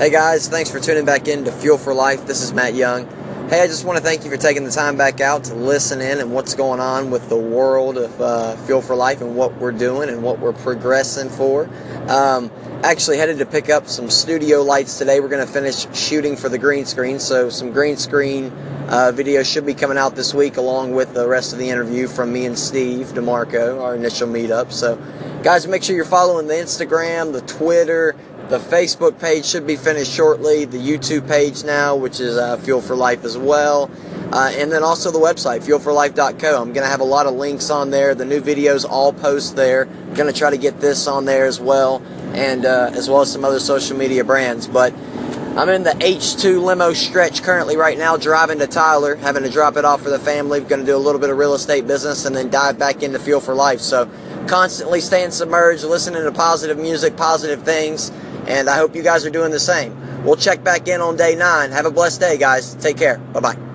Hey guys, thanks for tuning back in to Fuel for Life. This is Matt Young. Hey, I just want to thank you for taking the time back out to listen in and what's going on with the world of uh, Fuel for Life and what we're doing and what we're progressing for. Um, actually headed to pick up some studio lights today. We're going to finish shooting for the green screen, so some green screen uh, video should be coming out this week along with the rest of the interview from me and Steve DeMarco, our initial meetup. So, guys, make sure you're following the Instagram, the Twitter, the Facebook page should be finished shortly. The YouTube page now, which is uh, Fuel for Life as well. Uh, and then also the website, fuelforlife.co. I'm going to have a lot of links on there. The new videos all post there. going to try to get this on there as well, and uh, as well as some other social media brands. But I'm in the H2 limo stretch currently right now, driving to Tyler, having to drop it off for the family. Going to do a little bit of real estate business and then dive back into Fuel for Life. So constantly staying submerged, listening to positive music, positive things and I hope you guys are doing the same. We'll check back in on day nine. Have a blessed day, guys. Take care. Bye bye.